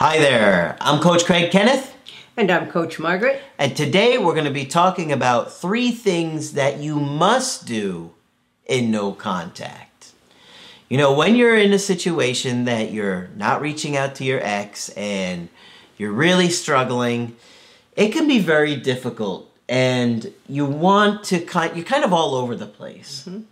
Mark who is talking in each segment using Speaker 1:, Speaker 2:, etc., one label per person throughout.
Speaker 1: Hi there, I'm Coach Craig Kenneth.
Speaker 2: And I'm Coach Margaret.
Speaker 1: And today we're going to be talking about three things that you must do in no contact. You know, when you're in a situation that you're not reaching out to your ex and you're really struggling, it can be very difficult and you want to kind you're kind of all over the place. Mm-hmm.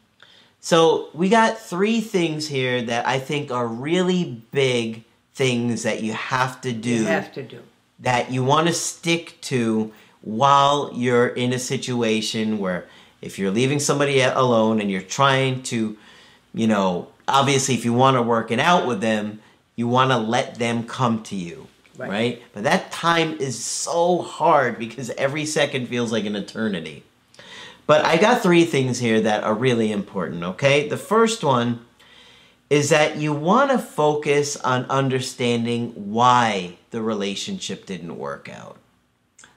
Speaker 1: So, we got three things here that I think are really big things that you have to do.
Speaker 2: You have to do.
Speaker 1: That you want to stick to while you're in a situation where if you're leaving somebody alone and you're trying to, you know, obviously if you want to work it out with them, you want to let them come to you. Right. right. But that time is so hard because every second feels like an eternity. But I got three things here that are really important, okay? The first one is that you want to focus on understanding why the relationship didn't work out.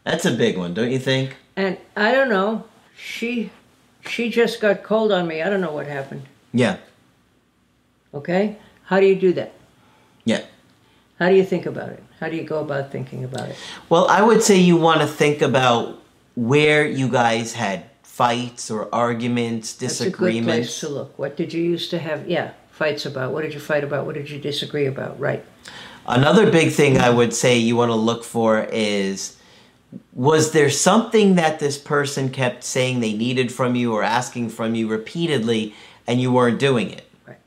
Speaker 1: That's a big one, don't you think?
Speaker 2: And I don't know. She she just got cold on me. I don't know what happened.
Speaker 1: Yeah.
Speaker 2: Okay? How do you do that?
Speaker 1: Yeah.
Speaker 2: How do you think about it? How do you go about thinking about it?
Speaker 1: Well, I would say you want to think about where you guys had fights or arguments, disagreements.
Speaker 2: That's a good place to look. What did you used to have? Yeah, fights about? What did you fight about? What did you disagree about? Right.
Speaker 1: Another big thing I would say you want to look for is was there something that this person kept saying they needed from you or asking from you repeatedly and you weren't doing it?
Speaker 2: Right.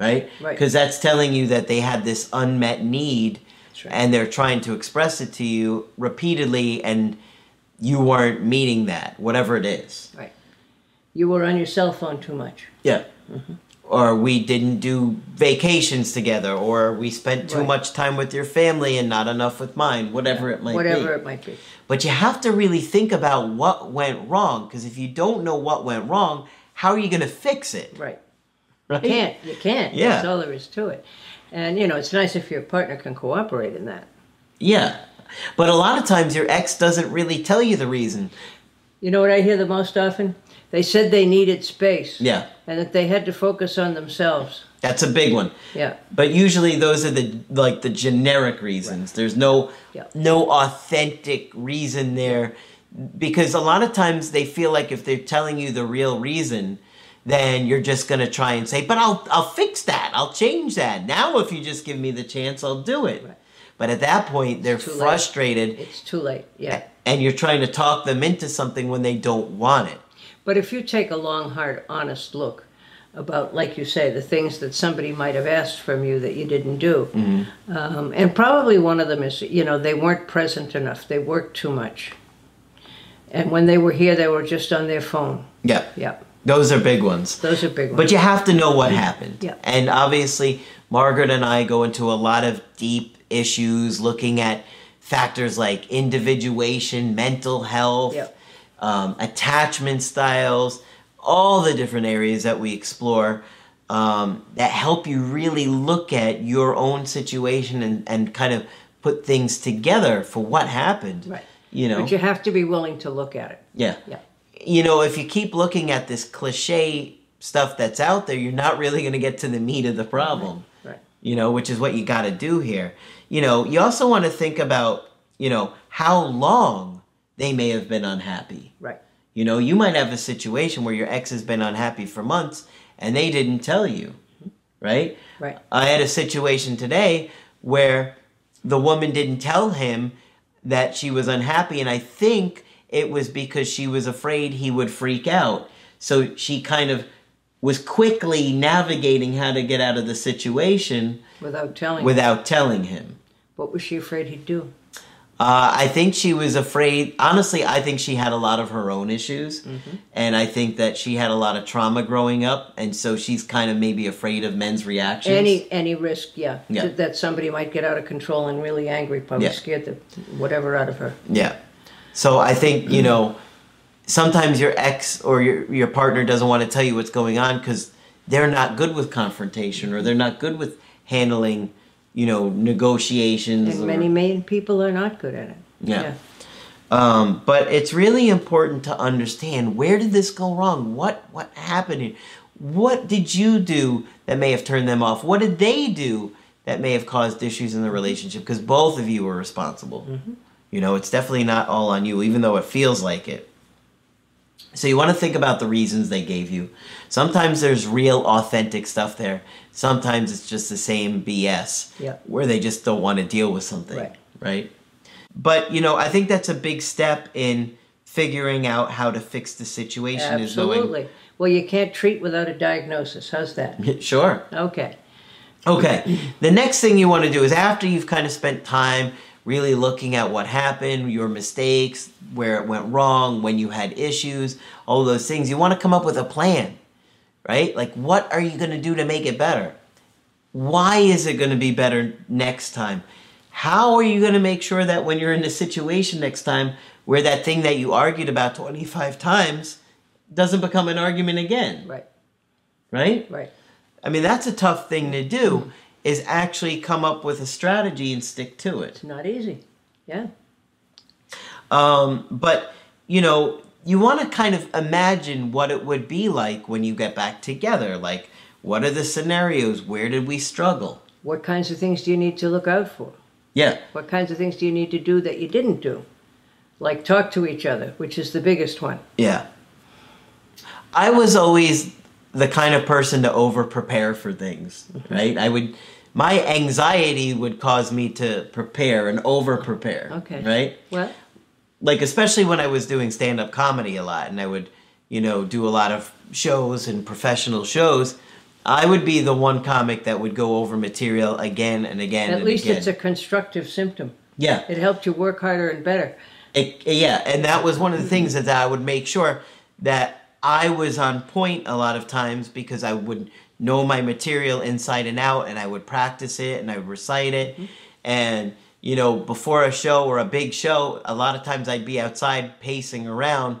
Speaker 1: Right?
Speaker 2: Right.
Speaker 1: Because that's telling you that they had this unmet need right. and they're trying to express it to you repeatedly and you weren't meeting that, whatever it is.
Speaker 2: Right. You were on your cell phone too much.
Speaker 1: Yeah. Mm-hmm or we didn't do vacations together, or we spent too right. much time with your family and not enough with mine, whatever
Speaker 2: yeah,
Speaker 1: it might
Speaker 2: whatever
Speaker 1: be.
Speaker 2: Whatever it might be.
Speaker 1: But you have to really think about what went wrong, because if you don't know what went wrong, how are you going to fix it?
Speaker 2: Right. Right. You can't. You can't. Yeah. That's all there is to it. And, you know, it's nice if your partner can cooperate in that.
Speaker 1: Yeah. But a lot of times your ex doesn't really tell you the reason.
Speaker 2: You know what I hear the most often? They said they needed space.
Speaker 1: Yeah.
Speaker 2: And that they had to focus on themselves.
Speaker 1: That's a big one.
Speaker 2: Yeah.
Speaker 1: But usually those are the like the generic reasons. Right. There's no yeah. no authentic reason there because a lot of times they feel like if they're telling you the real reason, then you're just going to try and say, "But I'll I'll fix that. I'll change that. Now if you just give me the chance, I'll do it." Right. But at that point, they're frustrated.
Speaker 2: Late. It's too late. Yeah.
Speaker 1: And you're trying to talk them into something when they don't want it.
Speaker 2: But if you take a long, hard, honest look about, like you say, the things that somebody might have asked from you that you didn't do, mm-hmm. um, and probably one of them is, you know, they weren't present enough. They worked too much. And when they were here, they were just on their phone.
Speaker 1: Yeah.
Speaker 2: Yeah.
Speaker 1: Those are big ones.
Speaker 2: Those are big ones.
Speaker 1: But you have to know what happened.
Speaker 2: Yeah.
Speaker 1: And obviously, Margaret and I go into a lot of deep issues looking at factors like individuation, mental health,
Speaker 2: yep
Speaker 1: um, attachment styles, all the different areas that we explore um, that help you really look at your own situation and, and kind of put things together for what happened.
Speaker 2: Right.
Speaker 1: You know,
Speaker 2: but you have to be willing to look at it.
Speaker 1: Yeah.
Speaker 2: Yeah.
Speaker 1: You know, if you keep looking at this cliche stuff that's out there, you're not really going to get to the meat of the problem.
Speaker 2: Right. right.
Speaker 1: You know, which is what you got to do here. You know, you also want to think about, you know, how long they may have been unhappy.
Speaker 2: Right.
Speaker 1: You know, you might have a situation where your ex has been unhappy for months and they didn't tell you. Right?
Speaker 2: Right.
Speaker 1: I had a situation today where the woman didn't tell him that she was unhappy and I think it was because she was afraid he would freak out. So she kind of was quickly navigating how to get out of the situation
Speaker 2: without telling
Speaker 1: without him. telling him.
Speaker 2: What was she afraid he'd do?
Speaker 1: Uh, I think she was afraid. Honestly, I think she had a lot of her own issues,
Speaker 2: Mm-hmm.
Speaker 1: and I think that she had a lot of trauma growing up, and so she's kind of maybe afraid of men's reactions.
Speaker 2: Any any risk, yeah,
Speaker 1: Yeah.
Speaker 2: That, that somebody might get out of control and really angry, probably
Speaker 1: Yeah.
Speaker 2: scared the whatever out of her.
Speaker 1: Yeah. So I think you know, sometimes your ex or your your partner doesn't want to tell you what's going on because they're not good with confrontation or they're not good with handling, you know, negotiations.
Speaker 2: And
Speaker 1: or-
Speaker 2: many main people are not good at it.
Speaker 1: Yeah. Um, but it's really important to understand where did this go wrong? What what happened? here? What did you do that may have turned them off? What did they do that may have caused issues in the relationship? Because both of you were responsible. You know, it's definitely not all on you, even though it feels like it. So you want to think about the reasons they gave you. Sometimes there's real, authentic stuff there. Sometimes it's just the same BS,
Speaker 2: Yeah.
Speaker 1: where they just don't want to deal with something,
Speaker 2: Right.
Speaker 1: right? But you know, I think that's a big step in figuring out how to fix the situation.
Speaker 2: Absolutely. Well, you can't treat without a diagnosis. How's that?
Speaker 1: sure.
Speaker 2: Okay.
Speaker 1: Okay. The next thing you want to do is after you've kind of spent time really looking at what happened, your mistakes, where it went wrong, when you had issues, all those things, you want to come up with a plan, right? Like, what are you going to do to make it better? Why is it going to be better next time? How are you going to make sure that when you're in a situation next time where that thing that you argued about 25 times doesn't become an argument again,
Speaker 2: Right.
Speaker 1: right?
Speaker 2: Right.
Speaker 1: I mean, that's a tough thing to do. Is actually come up with a strategy and stick to it.
Speaker 2: It's not easy. Yeah.
Speaker 1: Um, but you know, you want to kind of imagine what it would be like when you get back together. Like, what are the scenarios? Where did we struggle?
Speaker 2: What kinds of things do you need to look out for?
Speaker 1: Yeah,
Speaker 2: What kinds of things do you need to do that you didn't do? Like talk to each other, which is the biggest one.
Speaker 1: yeah. I was always the kind of person to over prepare for things, right? I would. My anxiety would cause me to prepare and over prepare.
Speaker 2: Okay.
Speaker 1: Right?
Speaker 2: Well,
Speaker 1: like especially when I was doing stand up comedy a lot and I would, you know, do a lot of shows and professional shows, I would be the one comic that would go over material again and again
Speaker 2: at
Speaker 1: and
Speaker 2: least
Speaker 1: again.
Speaker 2: it's a constructive symptom.
Speaker 1: yeah.
Speaker 2: It helped you work harder and better.
Speaker 1: It, yeah, and that was one of the things that I would make sure that I was on point a lot of times because I would know my material inside and out and I would practice it and I would recite it. Mm-hmm. And, you know, before a show or a big show, a lot of times I'd be outside pacing around,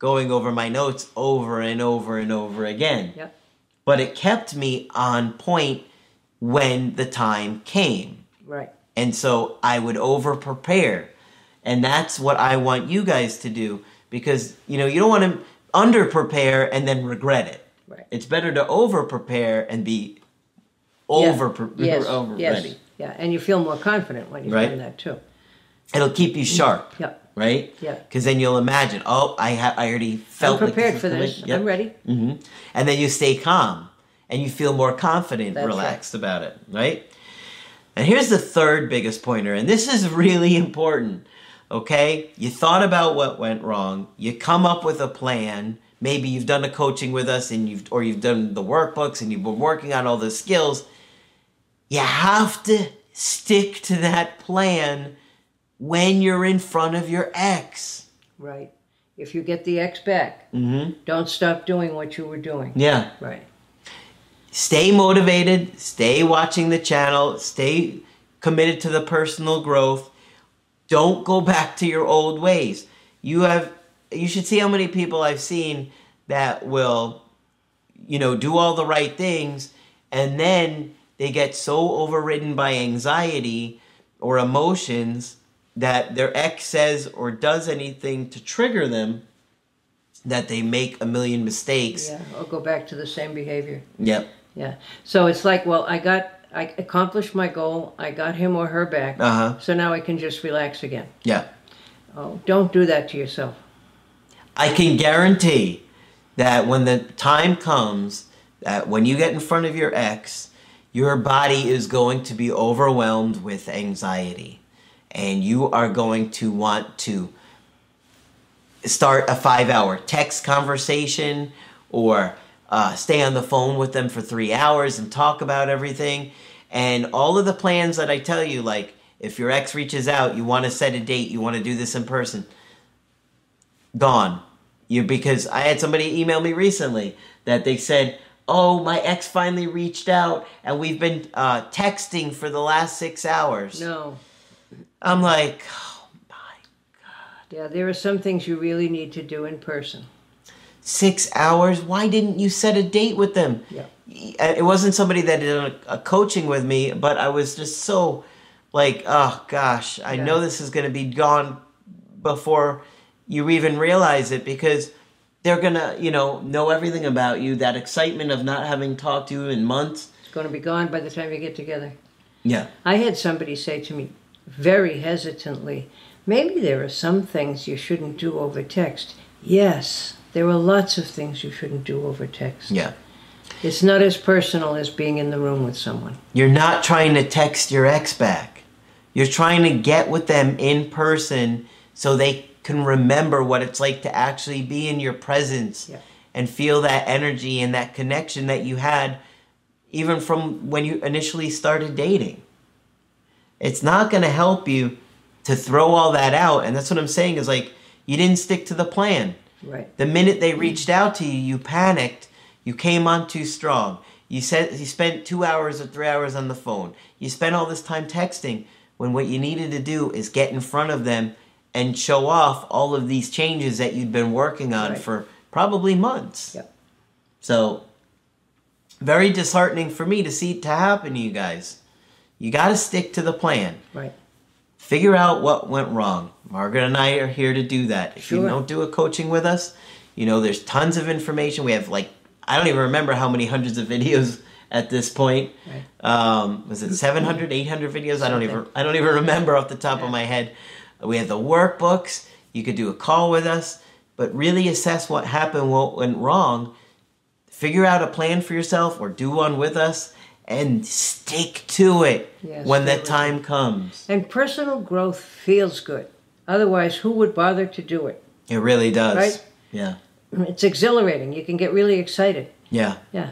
Speaker 1: going over my notes over and over and over again.
Speaker 2: Yep.
Speaker 1: But it kept me on point when the time came.
Speaker 2: Right.
Speaker 1: And so I would over prepare. And that's what I want you guys to do because, you know, you don't want to under prepare and then regret it.
Speaker 2: Right.
Speaker 1: It's better to over prepare and be
Speaker 2: Yeah.
Speaker 1: over, pre-
Speaker 2: yes.
Speaker 1: over
Speaker 2: yes.
Speaker 1: ready.
Speaker 2: Yeah, and you feel more confident when you've
Speaker 1: Right.
Speaker 2: done that too.
Speaker 1: It'll keep you sharp,
Speaker 2: Yep.
Speaker 1: right?
Speaker 2: Yeah.
Speaker 1: Because then you'll imagine, oh, I ha- I already felt
Speaker 2: I'm
Speaker 1: like
Speaker 2: prepared for this.
Speaker 1: Yep.
Speaker 2: I'm ready.
Speaker 1: hmm And then you stay calm and you feel more confident,
Speaker 2: That's
Speaker 1: relaxed about it, right? And here's the third biggest pointer, and this is really important. Okay? You thought about what went wrong, you come up with a plan. Maybe you've done a coaching with us and you've or you've done the workbooks and you've been working on all the skills. You have to stick to that plan when you're in front of your ex.
Speaker 2: Right. If you get the ex back,
Speaker 1: Mm-hmm.
Speaker 2: don't stop doing what you were doing.
Speaker 1: Yeah.
Speaker 2: Right.
Speaker 1: stay motivated, stay watching the channel, stay committed to the personal growth. Don't go back to your old ways. You have you should see how many people I've seen that will you know do all the right things and then they get so overridden by anxiety or emotions that their ex says or does anything to trigger them that they make a million mistakes.
Speaker 2: Yeah. Or go back to the same behavior.
Speaker 1: Yep.
Speaker 2: Yeah. So it's like, well, I got, I accomplished my goal. I got him or her back.
Speaker 1: Uh-huh.
Speaker 2: So now I can just relax again.
Speaker 1: Yeah.
Speaker 2: Oh, don't do that to yourself.
Speaker 1: I can guarantee that when the time comes that when you get in front of your ex, your body is going to be overwhelmed with anxiety and you are going to want to start a 5-hour text conversation or uh, stay on the phone with them for 3 hours and talk about everything and all of the plans that I tell you like if your ex reaches out, you want to set a date, you want to do this in person, gone. You because I had somebody email me recently that they said, "Oh, my ex finally reached out, and we've been uh, texting for the last six hours."
Speaker 2: No.
Speaker 1: I'm like, oh my, god.
Speaker 2: Yeah, there are some things you really need to do in person.
Speaker 1: Six hours? Why didn't you set a date with them?
Speaker 2: Yeah.
Speaker 1: Uh, it wasn't somebody that did a, a coaching with me, but I was just so like, oh gosh, I
Speaker 2: Yeah.
Speaker 1: know this is going to be gone before you even realize it because they're gonna, you know, know everything about you. That excitement of not having talked to you in months.
Speaker 2: It's going to be gone by the time you get together.
Speaker 1: Yeah.
Speaker 2: I had somebody say to me very hesitantly, maybe there are some things you shouldn't do over text. Yes, there are lots of things you shouldn't do over text.
Speaker 1: Yeah.
Speaker 2: It's not as personal as being in the room with someone.
Speaker 1: You're not trying to text your ex back. You're trying to get with them in person so they can remember what it's like to actually be in your presence
Speaker 2: Yeah.
Speaker 1: and feel that energy and that connection that you had even from when you initially started dating. It's not going to help you to throw all that out. And that's what I'm saying is like, you didn't stick to the plan.
Speaker 2: Right.
Speaker 1: The minute they reached out to you, you panicked. You came on too strong. You said you spent two hours or three hours on the phone. You spent all this time texting when what you needed to do is get in front of them and show off all of these changes that you'd been working on
Speaker 2: Right.
Speaker 1: for probably months.
Speaker 2: Yep.
Speaker 1: So very disheartening for me to see it to happen to you guys. You got to stick to the plan.
Speaker 2: Right.
Speaker 1: Figure out what went wrong. Margaret and I are here to do that. If you don't do a coaching with us, you know, there's tons of information. We have like, I don't even remember how many hundreds of videos at this point.
Speaker 2: Right.
Speaker 1: Um, was it 700, 800 videos? I don't even, I don't even remember off the top of my head. We have the workbooks. You could do a call with us, but really assess what happened, what went wrong. Figure out a plan for yourself or do one with us and stick to it
Speaker 2: Yes,
Speaker 1: when that time comes.
Speaker 2: And personal growth feels good. Otherwise, who would bother to do it?
Speaker 1: It really does.
Speaker 2: Right?
Speaker 1: Yeah.
Speaker 2: It's exhilarating. You can get really excited.
Speaker 1: Yeah.
Speaker 2: Yeah.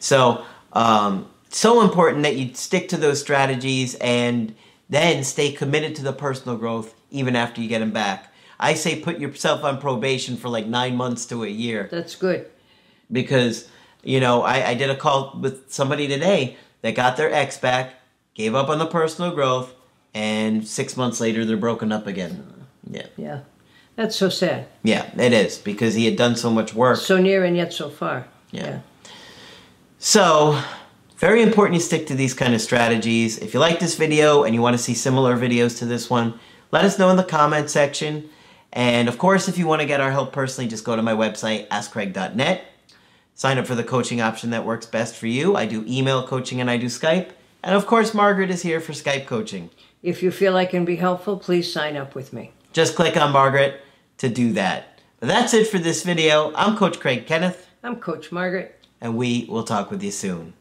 Speaker 1: So, um, so important that you stick to those strategies and then stay committed to the personal growth even after you get them back. I say put yourself on probation for like nine months to a year
Speaker 2: That's good.
Speaker 1: because, you know, I, I did a call with somebody today that got their ex back, gave up on the personal growth, and six months later they're broken up again. Yeah.
Speaker 2: Yeah. That's so sad.
Speaker 1: Yeah, it is because he had done so much work.
Speaker 2: So near and yet so far.
Speaker 1: Yeah. So, very important you stick to these kind of strategies. If you like this video and you want to see similar videos to this one, let us know in the comment section. And of course, if you want to get our help personally, just go to my website, askcraig.net. Sign up for the coaching option that works best for you. I do email coaching and I do Skype. And of course, Margaret is here for Skype coaching.
Speaker 2: If you feel I can be helpful, please sign up with me.
Speaker 1: Just click on Margaret to do that. But that's it for this video. I'm Coach Craig Kenneth,
Speaker 2: I'm Coach Margaret.
Speaker 1: and we will talk with you soon.